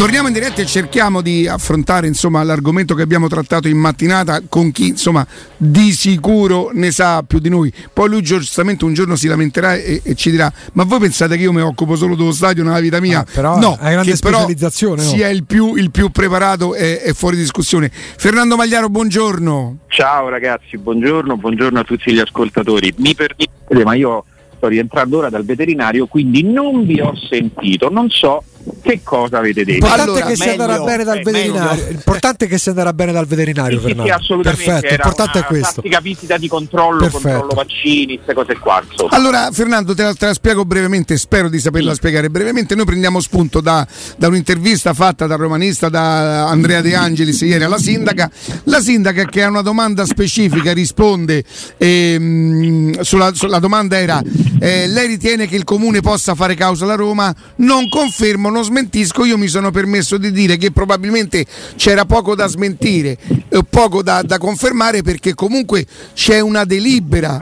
Torniamo in diretta e cerchiamo di affrontare insomma, l'argomento che abbiamo trattato in mattinata con chi insomma, di sicuro ne sa più di noi. Poi lui giustamente un giorno si lamenterà e, e ci dirà: Ma voi pensate che io mi occupo solo dello stadio nella vita mia? Ah, però no, hai grande specializzazione. Sia il più, il più preparato è, è fuori discussione. Fernando Magliaro, buongiorno. Ciao ragazzi, buongiorno, buongiorno a tutti gli ascoltatori. Mi permettete, ma io sto rientrando ora dal veterinario, quindi non vi ho sentito, non so che cosa avete detto. L'importante allora, è che si andrà bene dal eh, veterinario. L'importante è che si andrà bene dal veterinario, sì, Fernando. Sì, assolutamente. Perfetto, l'importante è questo. Classica visita di controllo, Perfetto. controllo vaccini, queste cose qua. Insomma. Allora, Fernando, te la, te la, spiego brevemente, spero di saperla sì. spiegare brevemente. Noi prendiamo spunto da, da, un'intervista fatta dal romanista da Andrea De Angelis ieri alla sindaca. La sindaca che ha una domanda specifica risponde ehm, sulla, sulla, domanda era eh, lei ritiene che il comune possa fare causa alla Roma? Non confermo non smentisco, io mi sono permesso di dire che probabilmente c'era poco da smentire, eh, poco da, da confermare perché comunque c'è una delibera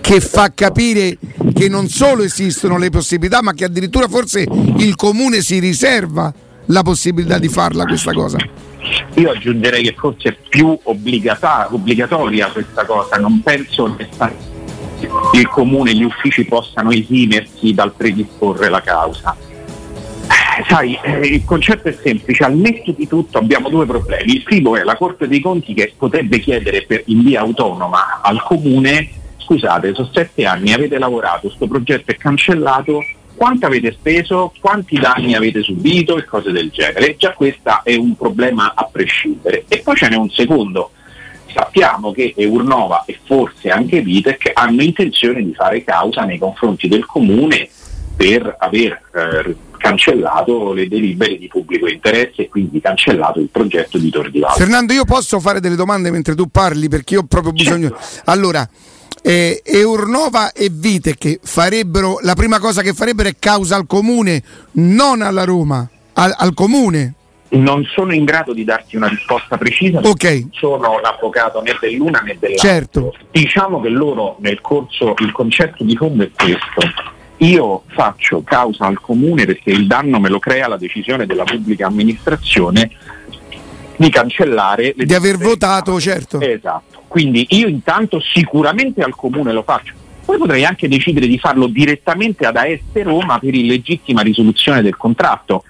che fa capire che non solo esistono le possibilità, ma che addirittura forse il comune si riserva la possibilità di farla questa cosa. Io aggiungerei che forse è più obbligatoria questa cosa, non penso che il comune gli uffici possano esimersi dal predisporre la causa sai, eh, il concetto è semplice, al netto di tutto abbiamo due problemi. Il primo è la Corte dei Conti che potrebbe chiedere per, in via autonoma al Comune, scusate, sono sette anni, avete lavorato, questo progetto è cancellato, quanto avete speso, quanti danni avete subito e cose del genere. Già questo è un problema a prescindere. E poi ce n'è un secondo. Sappiamo che Eurnova e forse anche Vitec hanno intenzione di fare causa nei confronti del Comune per aver eh, cancellato le delibere di pubblico interesse e quindi cancellato il progetto di Tor di Valle. Fernando, io posso fare delle domande mentre tu parli perché io ho proprio bisogno. Certo. Allora, eh, Eurnova e Vitec farebbero la prima cosa che farebbero è causa al comune, non alla Roma, al, al comune. Non sono in grado di darti una risposta precisa, okay. sono l'avvocato né dell'una né dell'altra. Certo. Diciamo che loro nel corso, il concetto di fondo è questo io faccio causa al comune perché il danno me lo crea la decisione della pubblica amministrazione di cancellare di aver votato, certo. Esatto. Quindi io intanto sicuramente al comune lo faccio. Poi potrei anche decidere di farlo direttamente ad AS Roma per illegittima risoluzione del contratto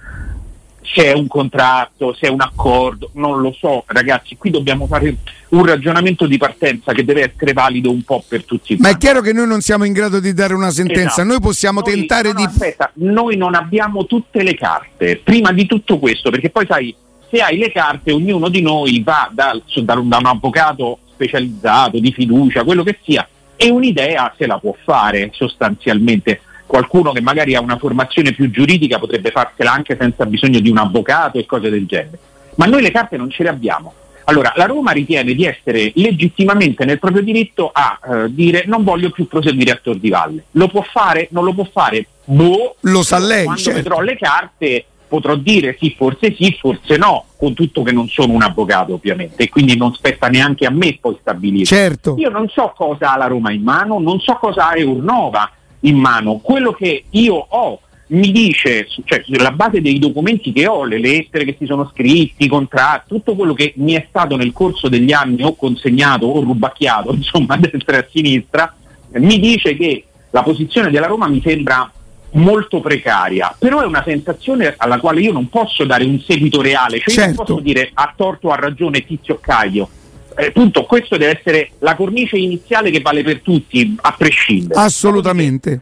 se è un contratto, se è un accordo, non lo so, ragazzi, qui dobbiamo fare un ragionamento di partenza che deve essere valido un po' per tutti. Ma è chiaro che noi non siamo in grado di dare una sentenza, esatto. noi possiamo noi, tentare no, no, di... Aspetta, noi non abbiamo tutte le carte, prima di tutto questo, perché poi sai, se hai le carte ognuno di noi va da, da un avvocato specializzato, di fiducia, quello che sia, e un'idea se la può fare sostanzialmente qualcuno che magari ha una formazione più giuridica potrebbe farsela anche senza bisogno di un avvocato e cose del genere. Ma noi le carte non ce le abbiamo. Allora, la Roma ritiene di essere legittimamente nel proprio diritto a eh, dire non voglio più proseguire a Tor di Valle. Lo può fare? Non lo può fare? Boh, lo sa lei. Quando certo. vedrò le carte potrò dire sì, forse sì, forse no, con tutto che non sono un avvocato ovviamente e quindi non spetta neanche a me poi stabilire. Certo. Io non so cosa ha la Roma in mano, non so cosa ha Eurnova in mano. Quello che io ho mi dice, cioè sulla base dei documenti che ho, le lettere che si sono scritti, i contratti, tutto quello che mi è stato nel corso degli anni o consegnato o rubacchiato, insomma, a destra e a sinistra, mi dice che la posizione della Roma mi sembra molto precaria, però è una sensazione alla quale io non posso dare un seguito reale, cioè certo. non posso dire ha torto o ha ragione Tizio Caio, eh, appunto questo deve essere la cornice iniziale che vale per tutti, a prescindere. Assolutamente.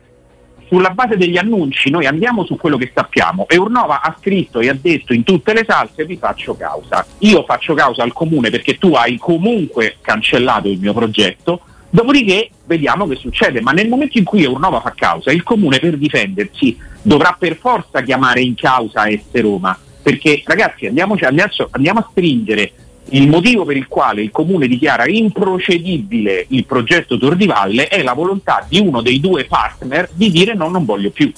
Sulla base degli annunci noi andiamo su quello che sappiamo. Eurnova ha scritto e ha detto in tutte le salse vi faccio causa. Io faccio causa al comune perché tu hai comunque cancellato il mio progetto, dopodiché vediamo che succede. Ma nel momento in cui Eurnova fa causa, il comune per difendersi dovrà per forza chiamare in causa Este Roma. Perché ragazzi andiamo, andiamo a stringere il motivo per il quale il comune dichiara improcedibile il progetto Tor di Valle è la volontà di uno dei due partner di dire no, non voglio più.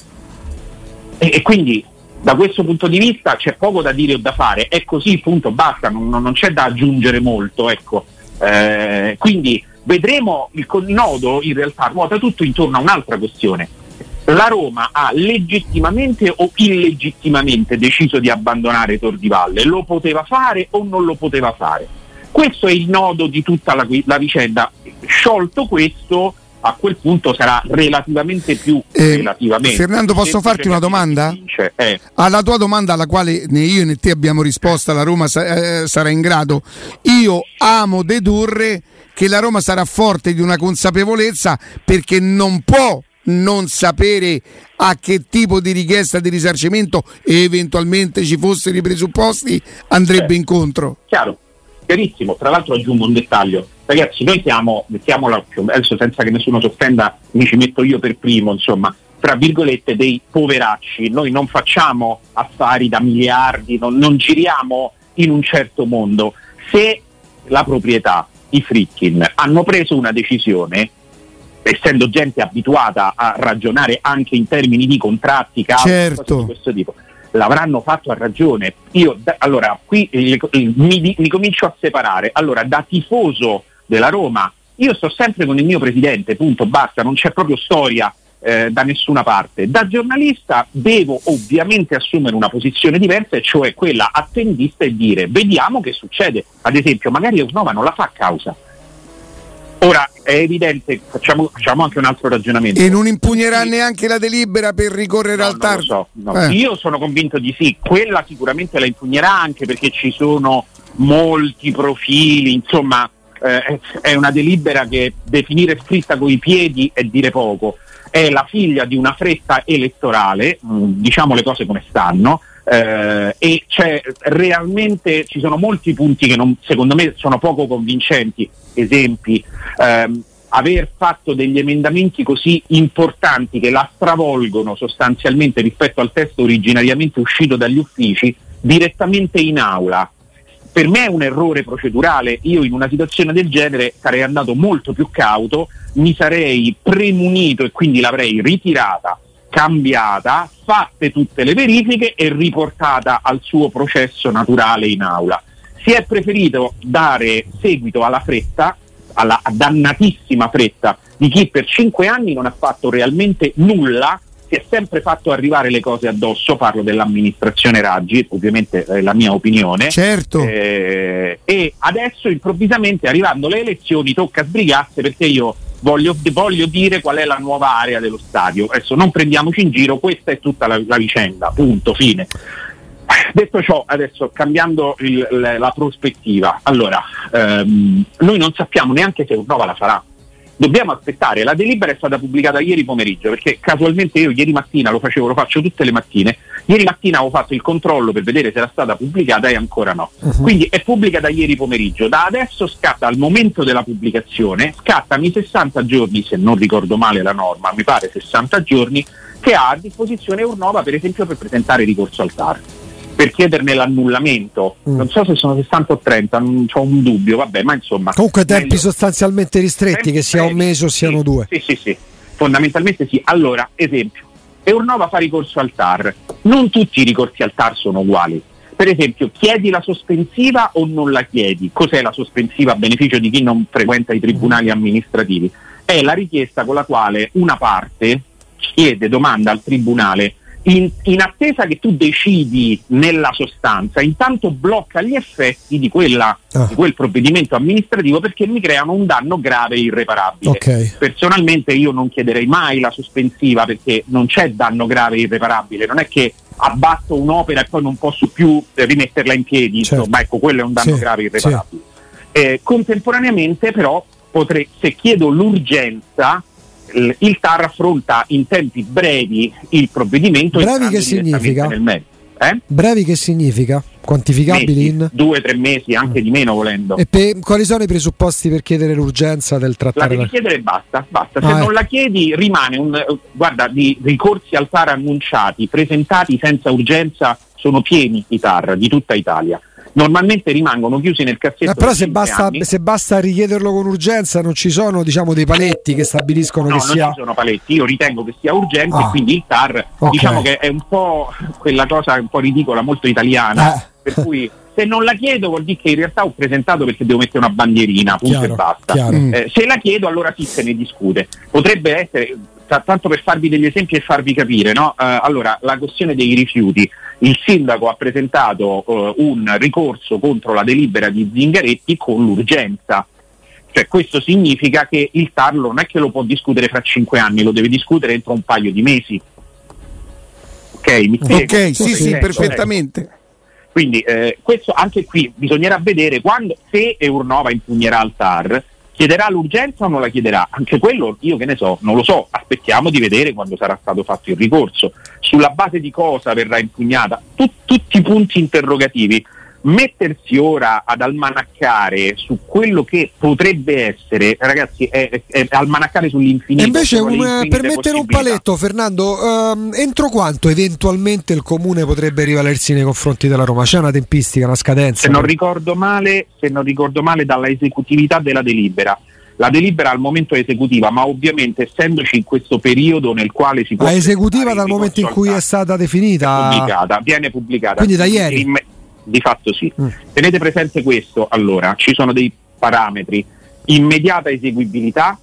E, e quindi da questo punto di vista c'è poco da dire o da fare, è così, punto, basta, non, non c'è da aggiungere molto. Ecco. Eh, quindi vedremo il nodo in realtà ruota tutto intorno a un'altra questione. La Roma ha legittimamente o illegittimamente deciso di abbandonare Tor di Valle, lo poteva fare o non lo poteva fare. Questo è il nodo di tutta la, la vicenda. Sciolto questo, a quel punto sarà relativamente più Eh, relativamente. Fernando, posso farti una domanda? Eh, Alla tua domanda alla quale né io né te abbiamo risposto, la Roma sa- eh, sarà in grado. Io amo dedurre che la Roma sarà forte di una consapevolezza perché non può non sapere a che tipo di richiesta di risarcimento eventualmente ci fossero i presupposti andrebbe Certo. incontro. chiaro, chiarissimo. Tra l'altro aggiungo un dettaglio. Ragazzi, noi siamo, mettiamola più, adesso senza che nessuno si offenda, mi ci metto io per primo, insomma, tra virgolette dei poveracci. Noi non facciamo affari da miliardi, non, non giriamo in un certo mondo. Se la proprietà, i Fritkin, hanno preso una decisione, essendo gente abituata a ragionare anche in termini di contratti, cause, Certo. di questo tipo, l'avranno fatto a ragione. Io, da- allora, qui eh, mi, mi comincio a separare. Allora, da tifoso della Roma, io sto sempre con il mio presidente, punto, basta, non c'è proprio storia eh, da nessuna parte. Da giornalista devo ovviamente assumere una posizione diversa, e cioè quella attendista e dire vediamo che succede. Ad esempio, magari Eusnova non la fa a causa. Ora è evidente, facciamo, facciamo anche un altro ragionamento. E non impugnerà neanche la delibera per ricorrere No, al TAR? so, no. Eh. Io sono convinto di sì, quella sicuramente la impugnerà anche perché ci sono molti profili, insomma eh, è una delibera che definire scritta coi piedi è dire poco, è la figlia di una fretta elettorale, mh, diciamo le cose come stanno, eh, e c'è realmente ci sono molti punti che non- secondo me sono poco convincenti, esempi, ehm, aver fatto degli emendamenti così importanti che la stravolgono sostanzialmente rispetto al testo originariamente uscito dagli uffici direttamente in aula. Per me è un errore procedurale, io in una situazione del genere sarei andato molto più cauto, mi sarei premunito e quindi l'avrei ritirata, cambiata, fatte tutte le verifiche e riportata al suo processo naturale in aula. Si è preferito dare seguito alla fretta, alla dannatissima fretta di chi per cinque anni non ha fatto realmente nulla, si è sempre fatto arrivare le cose addosso, parlo dell'amministrazione Raggi, ovviamente è la mia opinione. Certo. Eh, e adesso improvvisamente arrivando le elezioni tocca sbrigarsi perché io voglio, voglio dire qual è la nuova area dello stadio. Adesso non prendiamoci in giro, questa è tutta la, la vicenda, punto, fine. Detto ciò, adesso cambiando il- la, la prospettiva, allora ehm, noi non sappiamo neanche se Urnova la farà. Dobbiamo aspettare, la delibera è stata pubblicata ieri pomeriggio perché casualmente io ieri mattina lo facevo, lo faccio tutte le mattine, ieri mattina avevo fatto il controllo per vedere se era stata pubblicata e ancora no. Quindi è pubblica da ieri pomeriggio, da adesso scatta al momento della pubblicazione, scattami 60 giorni, se non ricordo male la norma, mi pare 60 giorni, che ha a disposizione Urnova per esempio per presentare ricorso al TAR per chiederne l'annullamento. Mm. Non so se sono 60 o 30, non ho un dubbio, vabbè, ma insomma. Comunque tempi meglio- sostanzialmente ristretti, Tempi che sia un mese o siano Sì, due. Sì, sì, sì, fondamentalmente sì. Allora, esempio, Eurnova fa ricorso al TAR. Non tutti i ricorsi al TAR sono uguali. Per esempio, chiedi la sospensiva o non la chiedi? Cos'è la sospensiva a beneficio di chi non frequenta i tribunali amministrativi? È la richiesta con la quale una parte chiede domanda al tribunale in, in attesa che tu decidi nella sostanza, intanto blocca gli effetti di, quella, Ah. di quel provvedimento amministrativo perché mi creano un danno grave e irreparabile. Ok. Personalmente io non chiederei mai la sospensiva perché non c'è danno grave e irreparabile, non è che abbatto un'opera e poi non posso più rimetterla in piedi, Certo. insomma ecco quello è un danno Sì, grave e irreparabile. Eh, contemporaneamente però potrei, se chiedo l'urgenza il TAR affronta in tempi brevi il provvedimento Brevi che significa? Eh? Brevi che significa? Quantificabili Mesi, in? due tre mesi, anche di meno volendo. E per- quali sono i presupposti per chiedere l'urgenza del La trattare devi la... chiedere e basta, basta. Se Ah, non eh. la chiedi rimane un eh, guarda, di ricorsi al TAR annunciati, presentati senza urgenza, sono pieni i TAR di tutta Italia. Normalmente rimangono chiusi nel cassetto. Eh, però per se basta, se basta richiederlo con urgenza non ci sono diciamo dei paletti che stabiliscono No, che non sia... ci sono paletti, io ritengo che sia urgente Ah. e quindi il TAR Ok. diciamo che è un po' quella cosa un po' ridicola, molto italiana, Eh. per cui se non la chiedo vuol dire che in realtà ho presentato perché devo mettere una bandierina, punto Chiaro, e basta. Eh, se la chiedo allora sì se ne discute. Potrebbe essere, t- tanto per farvi degli esempi e farvi capire, no? uh, allora la questione dei rifiuti, il sindaco ha presentato uh, un ricorso contro la delibera di Zingaretti con l'urgenza. Cioè, questo significa che il TAR non è che lo può discutere fra cinque anni, lo deve discutere entro un paio di mesi. Ok, mi spiego? Ok, sì, sì, perfettamente. Ecco. Quindi eh, questo anche qui bisognerà vedere quando, se Eurnova impugnerà al TAR, chiederà l'urgenza o non la chiederà? Anche quello io che ne so, non lo so, aspettiamo di vedere quando sarà stato fatto il ricorso, sulla base di cosa verrà impugnata, Tut, tutti i punti interrogativi mettersi ora ad almanaccare su quello che potrebbe essere, ragazzi, è, è, almanaccare sull'infinito. E invece, un, per mettere un paletto, Fernando, um, entro quanto eventualmente il comune potrebbe rivalersi nei confronti della Roma? C'è una tempistica, una scadenza? Se non ricordo male, se non ricordo male dalla esecutività della delibera. La delibera al momento è esecutiva, ma ovviamente essendoci in questo periodo nel quale si può... La esecutiva dal momento in cui è stata definita? Pubblicata, viene pubblicata. Quindi da ieri? Di fatto sì. Mm. Tenete presente questo, allora, ci sono dei parametri. Immediata eseguibilità,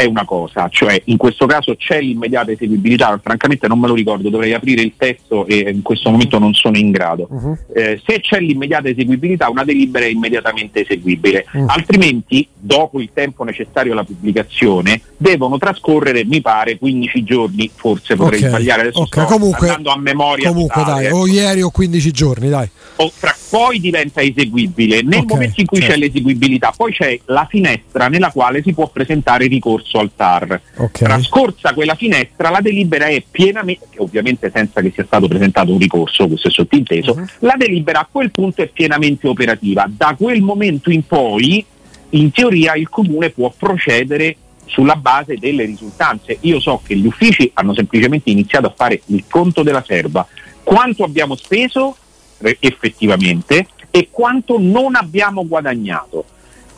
è una cosa, cioè in questo caso c'è l'immediata eseguibilità, francamente non me lo ricordo, dovrei aprire il testo e in questo momento non sono in grado. Uh-huh. Eh, se c'è l'immediata eseguibilità una delibera è immediatamente eseguibile, uh-huh. altrimenti dopo il tempo necessario alla pubblicazione devono trascorrere, mi pare, 15 giorni, forse potrei okay. sbagliare adesso okay. comunque, andando a memoria. Comunque totale, dai, o ieri o 15 giorni, dai. O fra, poi diventa eseguibile, nel okay, momento in cui certo. c'è l'eseguibilità, poi c'è la finestra nella quale si può presentare ricorso ricorso al TAR. Okay. Trascorsa quella finestra, la delibera è pienamente, ovviamente senza che sia stato presentato un ricorso, questo è sottinteso, uh-huh. la delibera a quel punto è pienamente operativa. Da quel momento in poi, in teoria, il comune può procedere sulla base delle risultanze. Io so che gli uffici hanno semplicemente iniziato a fare il conto della serva. Quanto abbiamo speso effettivamente e quanto non abbiamo guadagnato.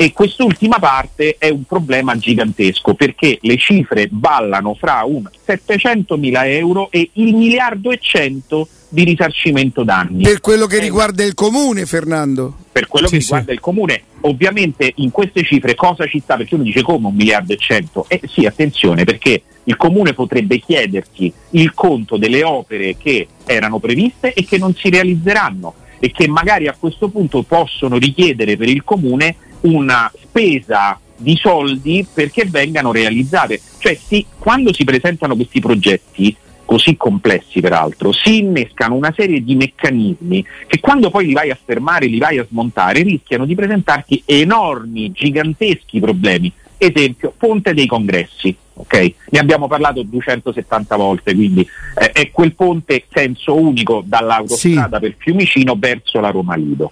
E quest'ultima parte è un problema gigantesco perché le cifre ballano fra un 700 mila euro e il miliardo e 100 di risarcimento danni. Per quello che riguarda il comune, Fernando. Per quello sì, che riguarda sì. il comune, ovviamente in queste cifre cosa ci sta? Perché uno dice come un miliardo e cento? Eh sì, attenzione, perché il comune potrebbe chiederti il conto delle opere che erano previste e che non si realizzeranno e che magari a questo punto possono richiedere per il comune una spesa di soldi perché vengano realizzate. Cioè si, quando si presentano questi progetti così complessi peraltro, si innescano una serie di meccanismi che quando poi li vai a fermare, li vai a smontare, rischiano di presentarti enormi, giganteschi problemi. Esempio, ponte dei congressi, ok? Ne abbiamo parlato 270 volte, quindi eh, è quel ponte senso unico dall'autostrada sì. per Fiumicino verso la Roma Lido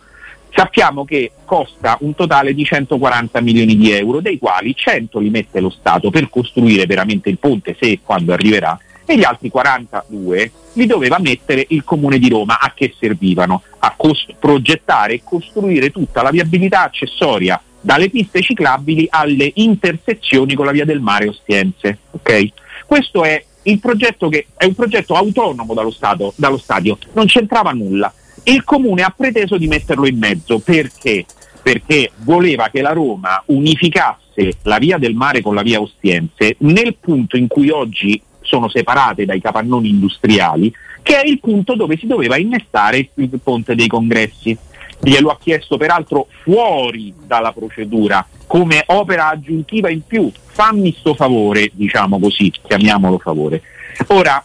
sappiamo che costa un totale di 140 milioni di euro, dei quali 100 li mette lo Stato per costruire veramente il ponte, se e quando arriverà, e gli altri 42 li doveva mettere il Comune di Roma. A che servivano? A cost- progettare e costruire tutta la viabilità accessoria dalle piste ciclabili alle intersezioni con la via del mare Ostiense. Okay? Questo è che è un progetto autonomo dallo, stato, dallo stadio, non c'entrava nulla il comune ha preteso di metterlo in mezzo perché? Perché voleva che la Roma unificasse la via del mare con la via Ostiense nel punto in cui oggi sono separate dai capannoni industriali, che è il punto dove si doveva innestare il ponte dei congressi. Glielo ha chiesto peraltro fuori dalla procedura, come opera aggiuntiva in più. Fammi sto favore, diciamo così, chiamiamolo favore. Ora,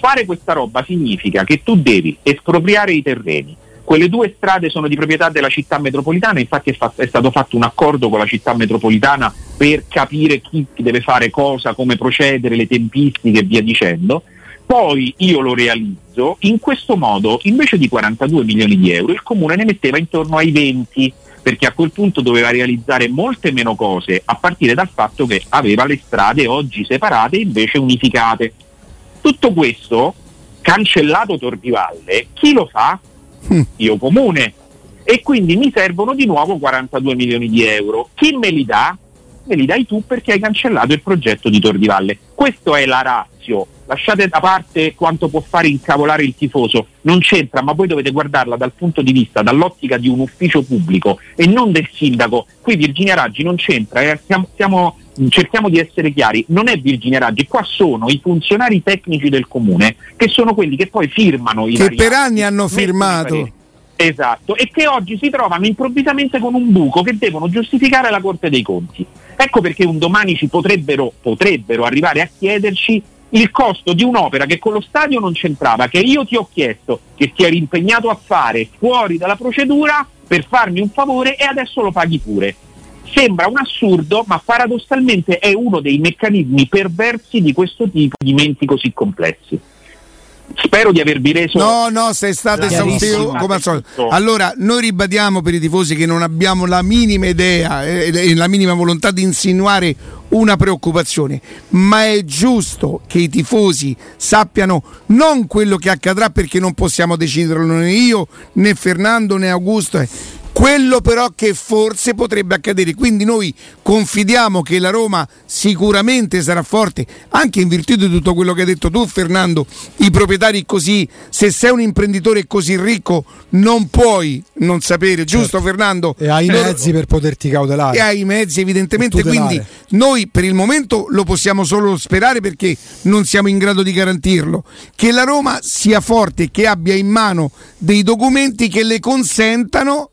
Fare questa roba significa che tu devi espropriare i terreni. Quelle due strade sono di proprietà della città metropolitana, infatti è, fa- è stato fatto un accordo con la città metropolitana per capire chi deve fare cosa, come procedere, le tempistiche e via dicendo. Poi io lo realizzo, in questo modo invece di 42 milioni di euro il comune ne metteva intorno ai 20 perché a quel punto doveva realizzare molte meno cose a partire dal fatto che aveva le strade oggi separate e invece unificate. Tutto questo, cancellato Tordivalle, chi lo fa? Mm. Io comune. E quindi mi servono di nuovo 42 milioni di euro. Chi me li dà? Me li dai tu perché hai cancellato il progetto di Tordivalle. Questa è la razio. Lasciate da parte quanto può fare incavolare il tifoso, non c'entra, ma voi dovete guardarla dal punto di vista, dall'ottica di un ufficio pubblico e non del sindaco. Qui Virginia Raggi non c'entra, eh? stiamo, stiamo cerchiamo di essere chiari, non è Virginia Raggi, qua sono i funzionari tecnici del comune che sono quelli che poi firmano i Che per anni hanno firmato. Esatto, e che oggi si trovano improvvisamente con un buco che devono giustificare la Corte dei Conti. Ecco perché un domani ci potrebbero, potrebbero arrivare a chiederci il costo di un'opera che con lo stadio non c'entrava, che io ti ho chiesto, che ti eri impegnato a fare fuori dalla procedura per farmi un favore e adesso lo paghi pure. Sembra un assurdo, ma paradossalmente è uno dei meccanismi perversi di questo tipo di menti così complessi. Spero di avervi reso. No, no, sei stato esaustivo come al solito. Allora, noi ribadiamo per i tifosi che non abbiamo la minima idea e eh, la minima volontà di insinuare una preoccupazione, ma è giusto che i tifosi sappiano non quello che accadrà perché non possiamo deciderlo né io né Fernando né Augusto. Eh quello però che forse potrebbe accadere. Quindi noi confidiamo che la Roma sicuramente sarà forte, anche in virtù di tutto quello che hai detto tu Fernando, i proprietari così, se sei un imprenditore così ricco non puoi non sapere, giusto certo. Fernando? E hai i mezzi per poterti cautelare. E hai i mezzi evidentemente, quindi noi per il momento lo possiamo solo sperare perché non siamo in grado di garantirlo, che la Roma sia forte, che abbia in mano dei documenti che le consentano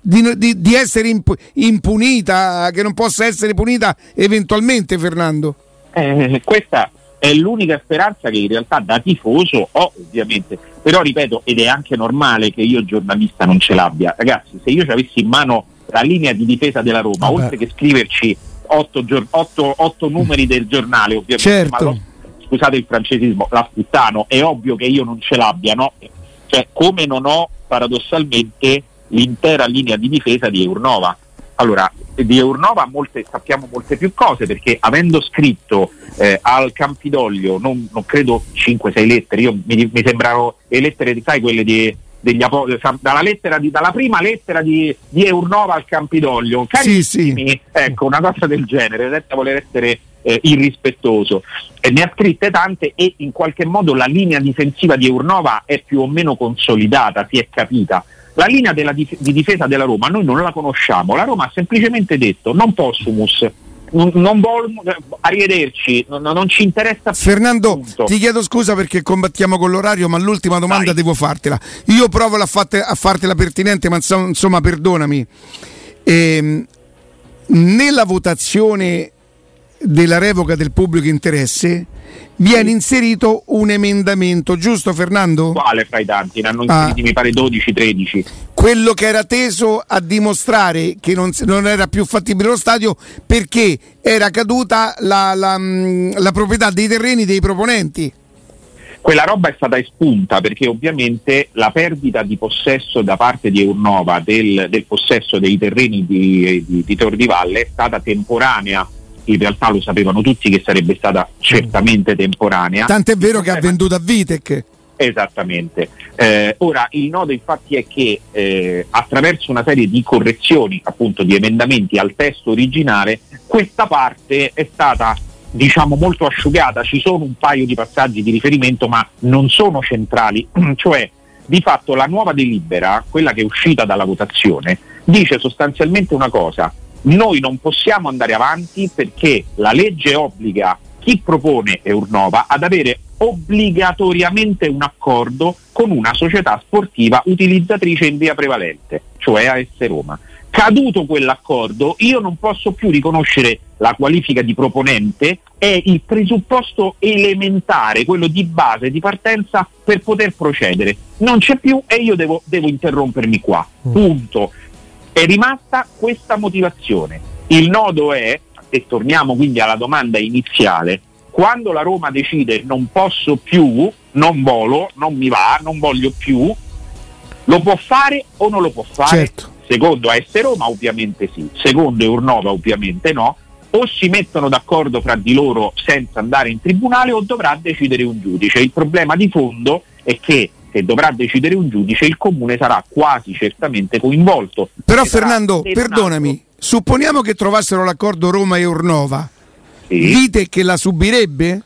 di, di, di essere imp- impunita, che non possa essere punita eventualmente, Fernando? Eh, questa è l'unica speranza che in realtà da tifoso ho ovviamente, però ripeto ed è anche normale che io giornalista non ce l'abbia. Ragazzi, se io avessi in mano la linea di difesa della Roma, Vabbè. oltre che scriverci otto, gior- otto, otto, numeri del giornale, ovviamente, certo. lo, scusate il francesismo, la sputtano, è ovvio che io non ce l'abbia, no? Cioè, come non ho paradossalmente l'intera linea di difesa di Eurnova. Allora, di Eurnova molte, sappiamo molte più cose perché avendo scritto eh, al Campidoglio, non, non credo 5-6 lettere, io, mi, mi sembrano le lettere, sai, quelle di, degli dalla, lettera di, dalla prima lettera di, di Eurnova al Campidoglio, carissimi, sì, sì. ecco, una cosa del genere, senza voler essere eh, irrispettoso. E ne ha scritte tante e in qualche modo la linea difensiva di Eurnova è più o meno consolidata, si è capita. La linea dif- di difesa della Roma noi non la conosciamo, la Roma ha semplicemente detto non possumus, non, non vol- arrivederci, non, non, ci interessa più. Fernando, punto. ti chiedo scusa perché combattiamo con l'orario, ma l'ultima domanda Dai. devo fartela. Io provo a, fatte, a fartela pertinente, ma insomma, perdonami. Ehm, nella votazione della revoca del pubblico interesse viene inserito un emendamento, giusto Fernando? Quale fra i tanti? Ne hanno inseriti ah. mi pare 12-13. Quello che era teso a dimostrare che non, non, era più fattibile lo stadio perché era caduta la, la, mm, la proprietà dei terreni dei proponenti quella roba è stata espunta perché ovviamente la perdita di possesso da parte di Urnova del, del possesso dei terreni di, di, di Tor di Valle è stata temporanea in realtà lo sapevano tutti che sarebbe stata certamente temporanea. Tant'è vero che ha venduto a Vitec. Esattamente. Eh, ora il nodo infatti è che eh, attraverso una serie di correzioni, appunto di emendamenti al testo originale, questa parte è stata diciamo molto asciugata, ci sono un paio di passaggi di riferimento ma non sono centrali, cioè di fatto la nuova delibera, quella che è uscita dalla votazione, dice sostanzialmente una cosa, noi non possiamo andare avanti perché la legge obbliga chi propone Eurnova ad avere obbligatoriamente un accordo con una società sportiva utilizzatrice in via prevalente, cioè AS Roma. Caduto quell'accordo, io non posso più riconoscere la qualifica di proponente, è il presupposto elementare, quello di base, di partenza per poter procedere. Non c'è più e io devo, devo interrompermi qua. Mm. Punto. È rimasta questa motivazione. Il nodo è, e torniamo quindi alla domanda iniziale, quando la Roma decide non posso più, non volo, non mi va, non voglio più, lo può fare o non lo può fare? Certo. Secondo AS Roma ovviamente sì, secondo Urnova ovviamente no, o si mettono d'accordo fra di loro senza andare in tribunale o dovrà decidere un giudice. Il problema di fondo è che che dovrà decidere un giudice, il comune sarà quasi certamente coinvolto. Però Fernando, perdonami, supponiamo che trovassero l'accordo Roma e Urnova, sì. dite che la subirebbe?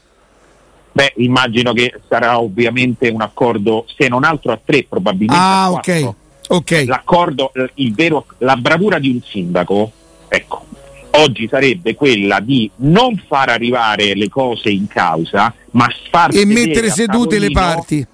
Beh, immagino che sarà ovviamente un accordo, se non altro a tre, probabilmente. Ah, ok. ok. L'accordo, il vero, la bravura di un sindaco, ecco, oggi sarebbe quella di non far arrivare le cose in causa, ma far e mettere sedute le parti.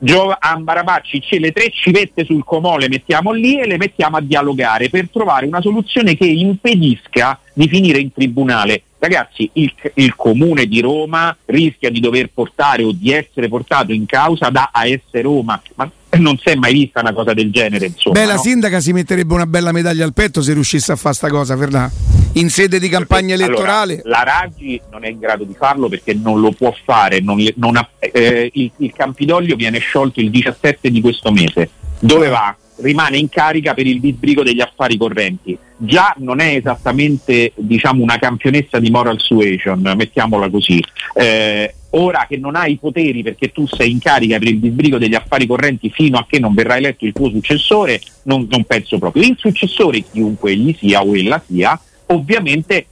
Gio- Ambarabacci le tre civette sul comò le mettiamo lì e le mettiamo a dialogare per trovare una soluzione che impedisca di finire in tribunale. Ragazzi, il, il, comune di Roma rischia di dover portare o di essere portato in causa da AS Roma, ma non si è mai vista una cosa del genere. Insomma, Beh, la no? sindaca si metterebbe una bella medaglia al petto se riuscisse a fare sta cosa, Fernà. In sede di campagna Perché, elettorale. Allora, la Raggi non è in grado di farlo perché non lo può fare. Non, non ha, eh, il, il Campidoglio viene sciolto il 17 di questo mese. Dove va? rimane in carica per il disbrigo degli affari correnti. Già non è esattamente diciamo, una campionessa di moral suasion, mettiamola così. Eh, ora che non hai i poteri perché tu sei in carica per il disbrigo degli affari correnti fino a che non verrà eletto il tuo successore, non, non penso proprio. Il successore, chiunque egli sia o ella sia, ovviamente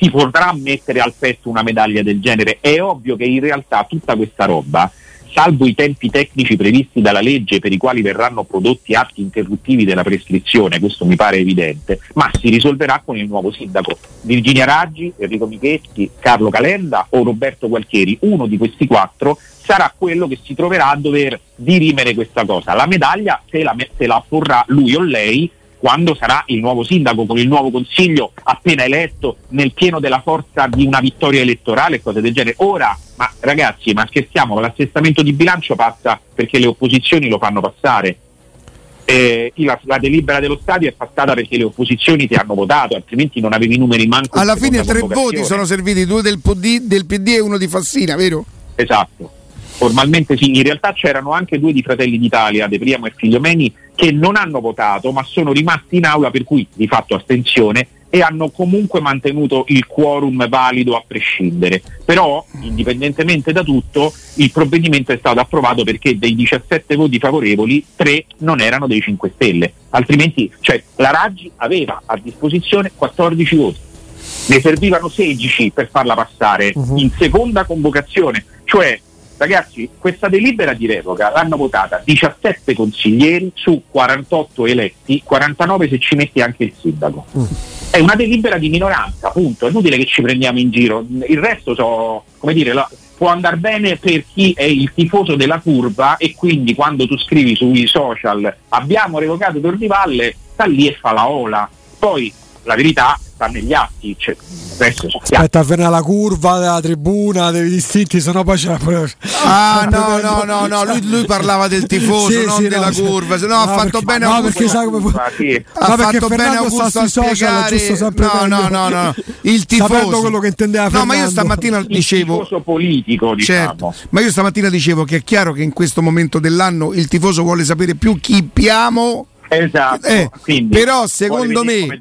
si potrà mettere al petto una medaglia del genere. È ovvio che in realtà tutta questa roba salvo i tempi tecnici previsti dalla legge per i quali verranno prodotti atti interruttivi della prescrizione, questo mi pare evidente, ma si risolverà con il nuovo sindaco. Virginia Raggi, Enrico Michetti, Carlo Calenda o Roberto Gualtieri, uno di questi quattro sarà quello che si troverà a dover dirimere questa cosa. La medaglia se la, se la porrà lui o lei quando sarà il nuovo sindaco con il nuovo consiglio appena eletto nel pieno della forza di una vittoria elettorale e cose del genere. Ora, ma ragazzi, ma scherziamo, l'assestamento di bilancio passa perché le opposizioni lo fanno passare. Eh, la, la, delibera dello stadio è passata perché le opposizioni ti hanno votato, altrimenti non avevi i numeri manco. Alla fine tre voti sono serviti, due del PD, del PD e uno di Fassina, vero? Esatto. Formalmente sì, in realtà c'erano anche due di Fratelli d'Italia, De Priamo e Figliomeni, che non hanno votato ma sono rimasti in aula per cui di fatto astensione e hanno comunque mantenuto il quorum valido a prescindere. Però, indipendentemente da tutto, il provvedimento è stato approvato perché dei 17 voti favorevoli, 3 non erano dei 5 Stelle. Altrimenti, cioè, la Raggi aveva a disposizione 14 voti. Ne servivano 16 per farla passare uh-huh. in seconda convocazione, cioè Ragazzi, questa delibera di revoca l'hanno votata 17 consiglieri su 48 eletti, 49 se ci metti anche il sindaco. Mm. È una delibera di minoranza, appunto, è inutile che ci prendiamo in giro. Il resto so, come dire, la, può andare bene per chi è il tifoso della curva e quindi quando tu scrivi sui social abbiamo revocato Tordivalle, sta lì e fa la ola. Poi la verità sta negli atti. Cioè, Aspetta, appena la curva della tribuna, dei distinti, sono poi c'è Ah, no, no, no, no, lui, lui parlava del tifoso, sì, non sì, della no, curva. No, no, ha fatto perché, bene no, perché sa come sì. Ha fatto bene Augusto a spiegare. No, no, no, no, il tifoso quello che intendeva No, ma io stamattina dicevo il tifoso politico, diciamo. Certo, ma io stamattina dicevo che è chiaro che in questo momento dell'anno il tifoso vuole sapere più chi piamo Esatto, eh, però secondo me.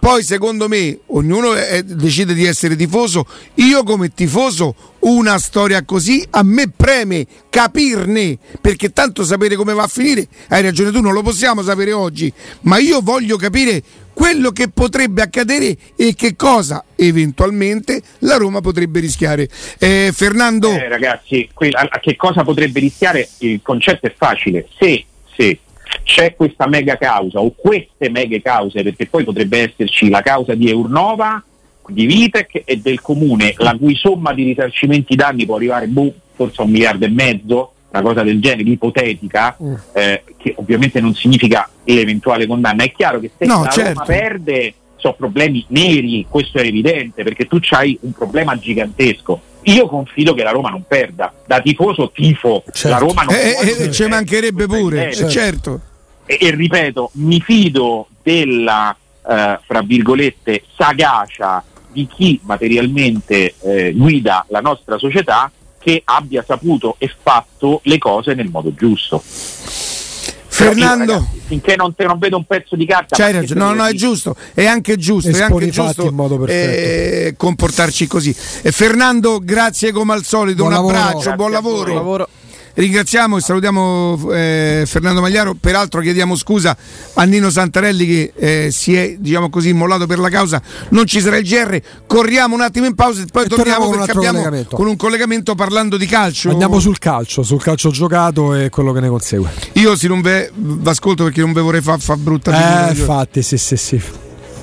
Poi secondo me ognuno è, decide di essere tifoso. Io come tifoso una storia così a me preme capirne, perché tanto sapere come va a finire, hai ragione tu, non lo possiamo sapere oggi, ma io voglio capire quello che potrebbe accadere e che cosa eventualmente la Roma potrebbe rischiare. Eh, Fernando eh, ragazzi, a che cosa potrebbe rischiare? Il concetto è facile. Se, se c'è questa mega causa o queste mega cause, perché poi potrebbe esserci la causa di Eurnova, di Vitec e del comune, la cui somma di risarcimenti danni può arrivare boh, forse a un miliardo e mezzo, una cosa del genere, ipotetica, mm. eh, che ovviamente non significa l'eventuale condanna. È chiaro che se no, la certo. Roma perde sono problemi neri, questo è evidente, perché tu hai un problema gigantesco. Io confido che la Roma non perda, da tifoso tifo, certo. la Roma non eh, eh, eh ci mancherebbe pure, certo. certo. E, e, ripeto, mi fido della, eh, fra virgolette, sagacia di chi materialmente eh, guida la nostra società che abbia saputo e fatto le cose nel modo giusto. Fernando, ragazzi, finché non, te, non, vedo un pezzo di carta, c'hai ragione, no, no, è giusto, è anche giusto, è anche giusto eh, comportarci così. E Fernando, grazie come al solito, buon un lavoro. abbraccio, grazie buon lavoro. Ringraziamo e salutiamo eh, Fernando Magliaro, peraltro chiediamo scusa a Nino Santarelli che eh, si è diciamo così immollato per la causa, non ci sarà il GR, corriamo un attimo in pausa e poi e torniamo perché abbiamo con un collegamento parlando di calcio. Andiamo sul calcio, sul calcio giocato e quello che ne consegue. Io se non ve ascolto perché non ve vorrei fare fa brutta Eh, infatti, sì, sì, sì.